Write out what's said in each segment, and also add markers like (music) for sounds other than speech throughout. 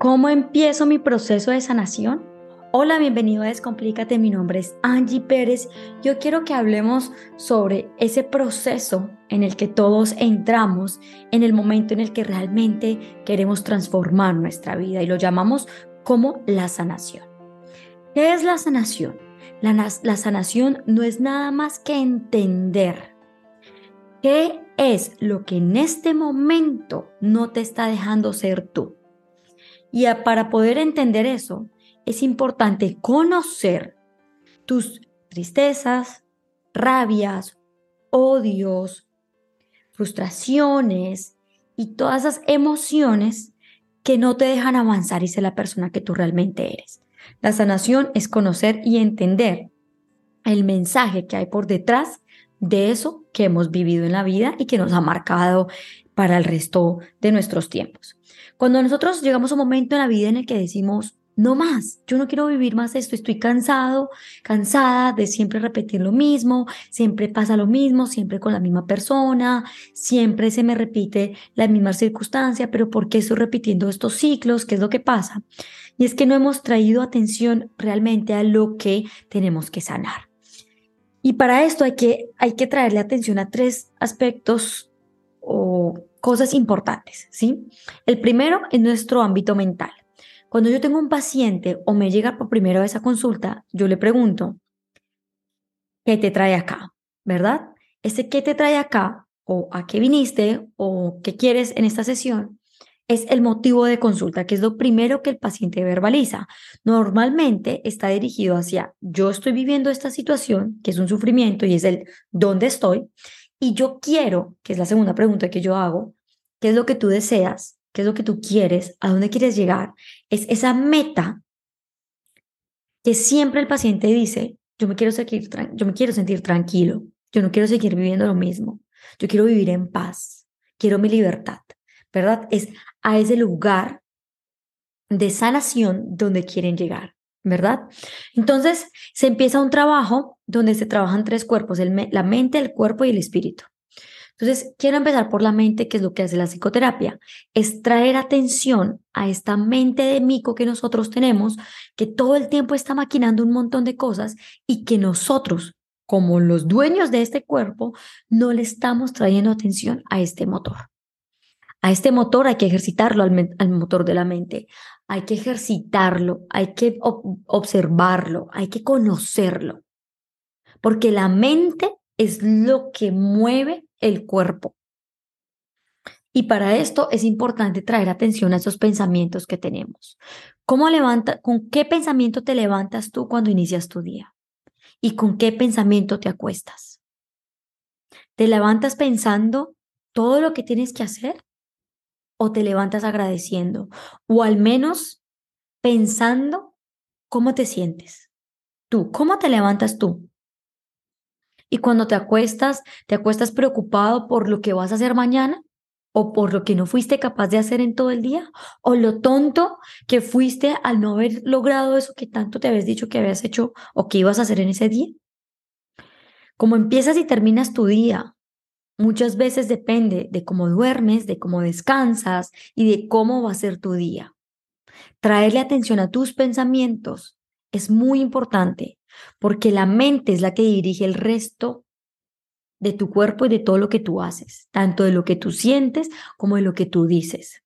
¿Cómo empiezo mi proceso de sanación? Hola, bienvenido a Descomplícate. Mi nombre es Angie Pérez. Yo quiero que hablemos sobre ese proceso en el que todos entramos en el momento en el que realmente queremos transformar nuestra vida y lo llamamos como la sanación. ¿Qué es la sanación? La, la sanación no es nada más que entender qué es lo que en este momento no te está dejando ser tú. Y para poder entender eso, es importante conocer tus tristezas, rabias, odios, frustraciones y todas esas emociones que no te dejan avanzar y ser la persona que tú realmente eres. La sanación es conocer y entender el mensaje que hay por detrás de eso que hemos vivido en la vida y que nos ha marcado para el resto de nuestros tiempos. Cuando nosotros llegamos a un momento en la vida en el que decimos, no más, yo no quiero vivir más esto, estoy cansado, cansada de siempre repetir lo mismo, siempre pasa lo mismo, siempre con la misma persona, siempre se me repite la misma circunstancia, pero ¿por qué estoy repitiendo estos ciclos? ¿Qué es lo que pasa? Y es que no hemos traído atención realmente a lo que tenemos que sanar. Y para esto hay que, hay que traerle atención a tres aspectos o cosas importantes, ¿sí? El primero es nuestro ámbito mental. Cuando yo tengo un paciente o me llega por primera vez a consulta, yo le pregunto, ¿qué te trae acá? ¿Verdad? Ese qué te trae acá o a qué viniste o qué quieres en esta sesión es el motivo de consulta, que es lo primero que el paciente verbaliza. Normalmente está dirigido hacia yo estoy viviendo esta situación, que es un sufrimiento y es el dónde estoy, y yo quiero, que es la segunda pregunta que yo hago, ¿qué es lo que tú deseas? ¿Qué es lo que tú quieres? ¿A dónde quieres llegar? Es esa meta que siempre el paciente dice, yo me quiero, seguir, yo me quiero sentir tranquilo, yo no quiero seguir viviendo lo mismo, yo quiero vivir en paz, quiero mi libertad, ¿verdad? Es a ese lugar de sanación donde quieren llegar. ¿Verdad? Entonces se empieza un trabajo donde se trabajan tres cuerpos, la mente, el cuerpo y el espíritu. Entonces, quiero empezar por la mente, que es lo que hace la psicoterapia, es traer atención a esta mente de mico que nosotros tenemos, que todo el tiempo está maquinando un montón de cosas y que nosotros, como los dueños de este cuerpo, no le estamos trayendo atención a este motor. A este motor hay que ejercitarlo al, motor de la mente, hay que ejercitarlo, hay que observarlo, hay que conocerlo, porque la mente es lo que mueve el cuerpo. Y para esto es importante traer atención a esos pensamientos que tenemos. ¿Cómo levanta, con qué pensamiento te levantas tú cuando inicias tu día? ¿Y con qué pensamiento te acuestas? ¿Te levantas pensando todo lo que tienes que hacer? ¿O te levantas agradeciendo? O al menos pensando cómo te sientes. Tú, ¿cómo te levantas tú? Y cuando te acuestas, ¿te acuestas preocupado por lo que vas a hacer mañana? ¿O por lo que no fuiste capaz de hacer en todo el día? ¿O lo tonto que fuiste al no haber logrado eso que tanto te habías dicho que habías hecho o que ibas a hacer en ese día? Como empiezas y terminas tu día, muchas veces depende de cómo duermes, de cómo descansas y de cómo va a ser tu día. Traerle atención a tus pensamientos es muy importante porque la mente es la que dirige el resto de tu cuerpo y de todo lo que tú haces, tanto de lo que tú sientes como de lo que tú dices.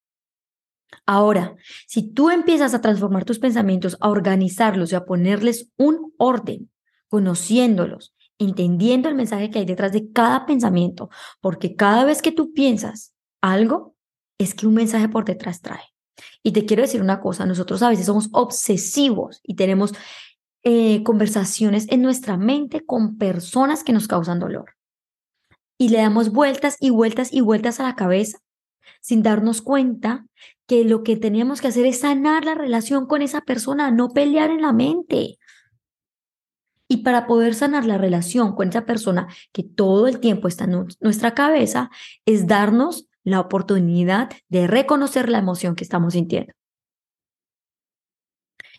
Ahora, si tú empiezas a transformar tus pensamientos, a organizarlos y a ponerles un orden, conociéndolos, entendiendo el mensaje que hay detrás de cada pensamiento, porque cada vez que tú piensas algo, es que un mensaje por detrás trae. Y te quiero decir una cosa, nosotros a veces somos obsesivos y tenemos eh, conversaciones en nuestra mente con personas que nos causan dolor. Y le damos vueltas y vueltas y vueltas a la cabeza sin darnos cuenta que lo que tenemos que hacer es sanar la relación con esa persona, no pelear en la mente. Y para poder sanar la relación con esa persona que todo el tiempo está en nuestra cabeza, es darnos la oportunidad de reconocer la emoción que estamos sintiendo.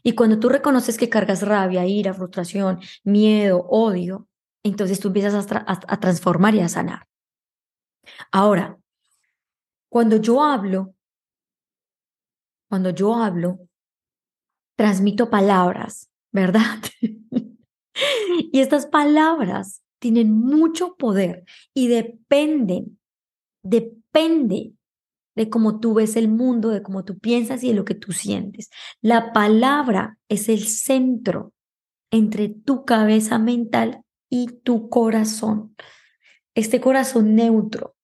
Y cuando tú reconoces que cargas rabia, ira, frustración, miedo, odio, entonces tú empiezas a, transformar y a sanar. Ahora, cuando yo hablo cuando yo hablo, transmito palabras, ¿verdad? (laughs) (laughs) y estas palabras tienen mucho poder y dependen, depende de cómo tú ves el mundo, de cómo tú piensas y de lo que tú sientes. La palabra es el centro entre tu cabeza mental y tu corazón. Este corazón neutro,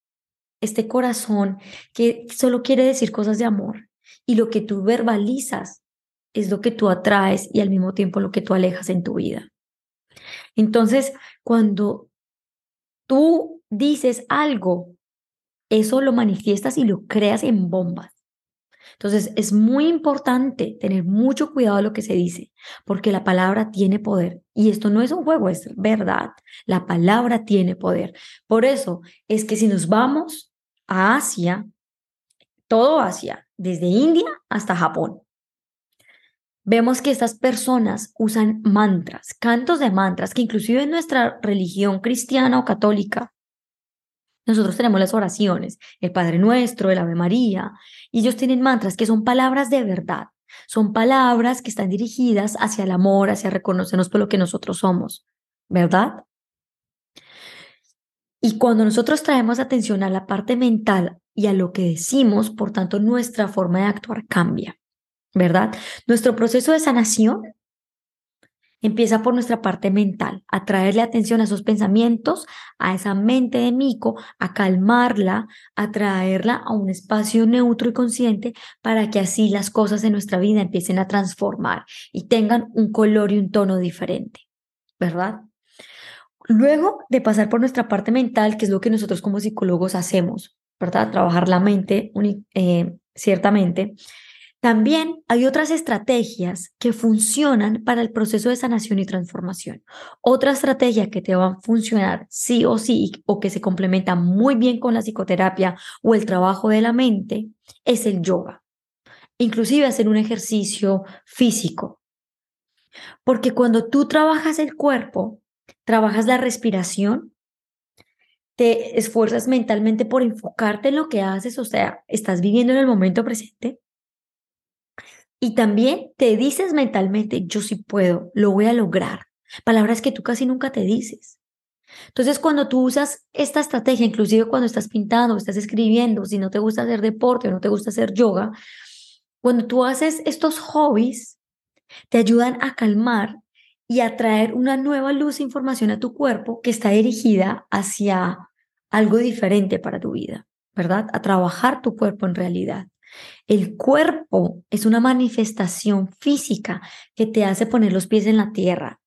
este corazón que solo quiere decir cosas de amor y lo que tú verbalizas es lo que tú atraes y al mismo tiempo lo que tú alejas en tu vida. Entonces, cuando tú dices algo, eso lo manifiestas y lo creas en bombas. Entonces, es muy importante tener mucho cuidado de lo que se dice, porque la palabra tiene poder. Y esto no es un juego, es verdad. La palabra tiene poder. Por eso es que si nos vamos a Asia, todo Asia, desde India hasta Japón, vemos que estas personas usan mantras, cantos de mantras, que inclusive en nuestra religión cristiana o católica, nosotros tenemos las oraciones, el Padre Nuestro, el Ave María, y ellos tienen mantras que son palabras de verdad, son palabras que están dirigidas hacia el amor, hacia reconocernos por lo que nosotros somos, ¿verdad? Y cuando nosotros traemos atención a la parte mental y a lo que decimos, por tanto, nuestra forma de actuar cambia. ¿Verdad? Nuestro proceso de sanación empieza por nuestra parte mental, a traerle atención a esos pensamientos, a esa mente de mico, a calmarla, a traerla a un espacio neutro y consciente para que así las cosas en nuestra vida empiecen a transformar y tengan un color y un tono diferente, ¿verdad? Luego de pasar por nuestra parte mental, que es lo que nosotros como psicólogos hacemos, ¿verdad? Trabajar la mente, eh, ciertamente, también hay otras estrategias que funcionan para el proceso de sanación y transformación. Otra estrategia que te va a funcionar sí o sí o que se complementa muy bien con la psicoterapia o el trabajo de la mente es el yoga. Inclusive hacer un ejercicio físico. Porque cuando tú trabajas el cuerpo, trabajas la respiración, te esfuerzas mentalmente por enfocarte en lo que haces, o sea, estás viviendo en el momento presente y también te dices mentalmente, yo sí puedo, lo voy a lograr. Palabras que tú casi nunca te dices. Entonces, cuando tú usas esta estrategia, inclusive cuando estás pintando, estás escribiendo, si no te gusta hacer deporte o no te gusta hacer yoga, cuando tú haces estos hobbies, te ayudan a calmar y a traer una nueva luz e información a tu cuerpo que está dirigida hacia algo diferente para tu vida, ¿verdad? A trabajar tu cuerpo en realidad. El cuerpo es una manifestación física que te hace poner los pies en la tierra.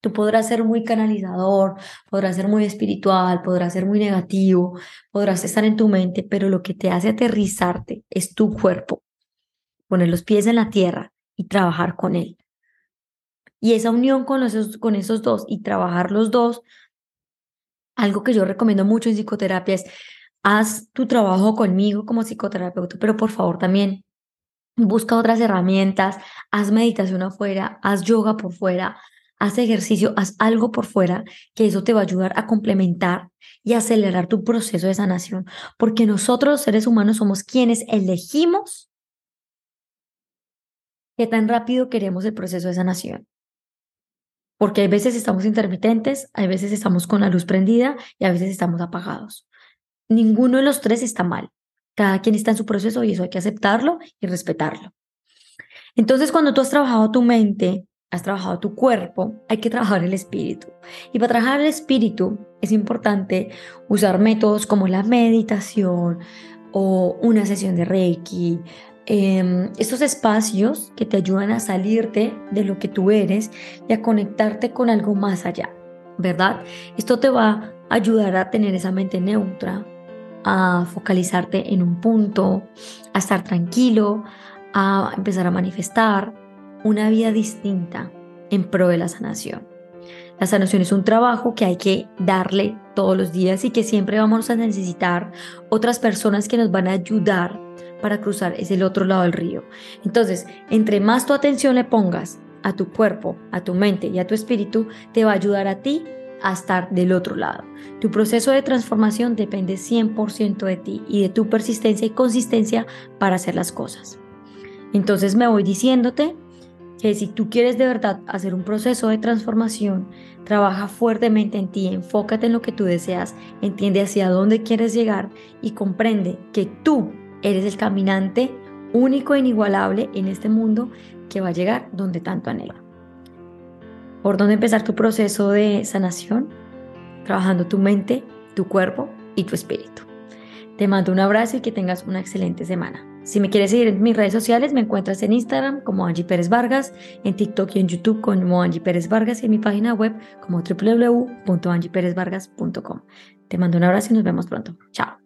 Tú podrás ser muy canalizador, podrás ser muy espiritual, podrás ser muy negativo, podrás estar en tu mente, pero lo que te hace aterrizarte es tu cuerpo. Poner los pies en la tierra y trabajar con él. Y esa unión con esos, con esos dos y trabajar los dos, algo que yo recomiendo mucho en psicoterapia es haz tu trabajo conmigo como psicoterapeuta, pero por favor también busca otras herramientas, haz meditación afuera, haz yoga por fuera, haz ejercicio, haz algo por fuera, que eso te va a ayudar a complementar y acelerar tu proceso de sanación, porque nosotros seres humanos somos quienes elegimos qué tan rápido queremos el proceso de sanación. Porque hay veces estamos intermitentes, hay veces estamos con la luz prendida y a veces estamos apagados. Ninguno de los tres está mal. Cada quien está en su proceso y eso hay que aceptarlo y respetarlo. Entonces, cuando tú has trabajado tu mente, has trabajado tu cuerpo, hay que trabajar el espíritu. Y para trabajar el espíritu es importante usar métodos como la meditación o una sesión de Reiki. Em, estos espacios que te ayudan a salirte de lo que tú eres y a conectarte con algo más allá, ¿verdad? Esto te va a ayudar a tener esa mente neutra, a focalizarte en un punto, a estar tranquilo, a empezar a manifestar una vida distinta en pro de la sanación. La sanación es un trabajo que hay que darle todos los días y que siempre vamos a necesitar otras personas que nos van a ayudar para cruzar ese otro lado del río. Entonces, entre más tu atención le pongas a tu cuerpo, a tu mente y a tu espíritu, te va a ayudar a ti a estar del otro lado. Tu proceso de transformación depende 100% de ti y de tu persistencia y consistencia para hacer las cosas. Entonces me voy diciéndote que si tú quieres de verdad hacer un proceso de transformación, trabaja fuertemente en ti, enfócate en lo que tú deseas, entiende hacia dónde quieres llegar y comprende que tú eres el caminante único e inigualable en este mundo que va a llegar donde tanto anhela. ¿Por dónde empezar tu proceso de sanación? Trabajando tu mente, tu cuerpo y tu espíritu. Te mando un abrazo y que tengas una excelente semana. Si me quieres seguir en mis redes sociales, me encuentras en Instagram como Angie Pérez Vargas, en TikTok y en YouTube como Angie Pérez Vargas y en mi página web como www.angieperezvargas.com. Te mando un abrazo y nos vemos pronto. Chao.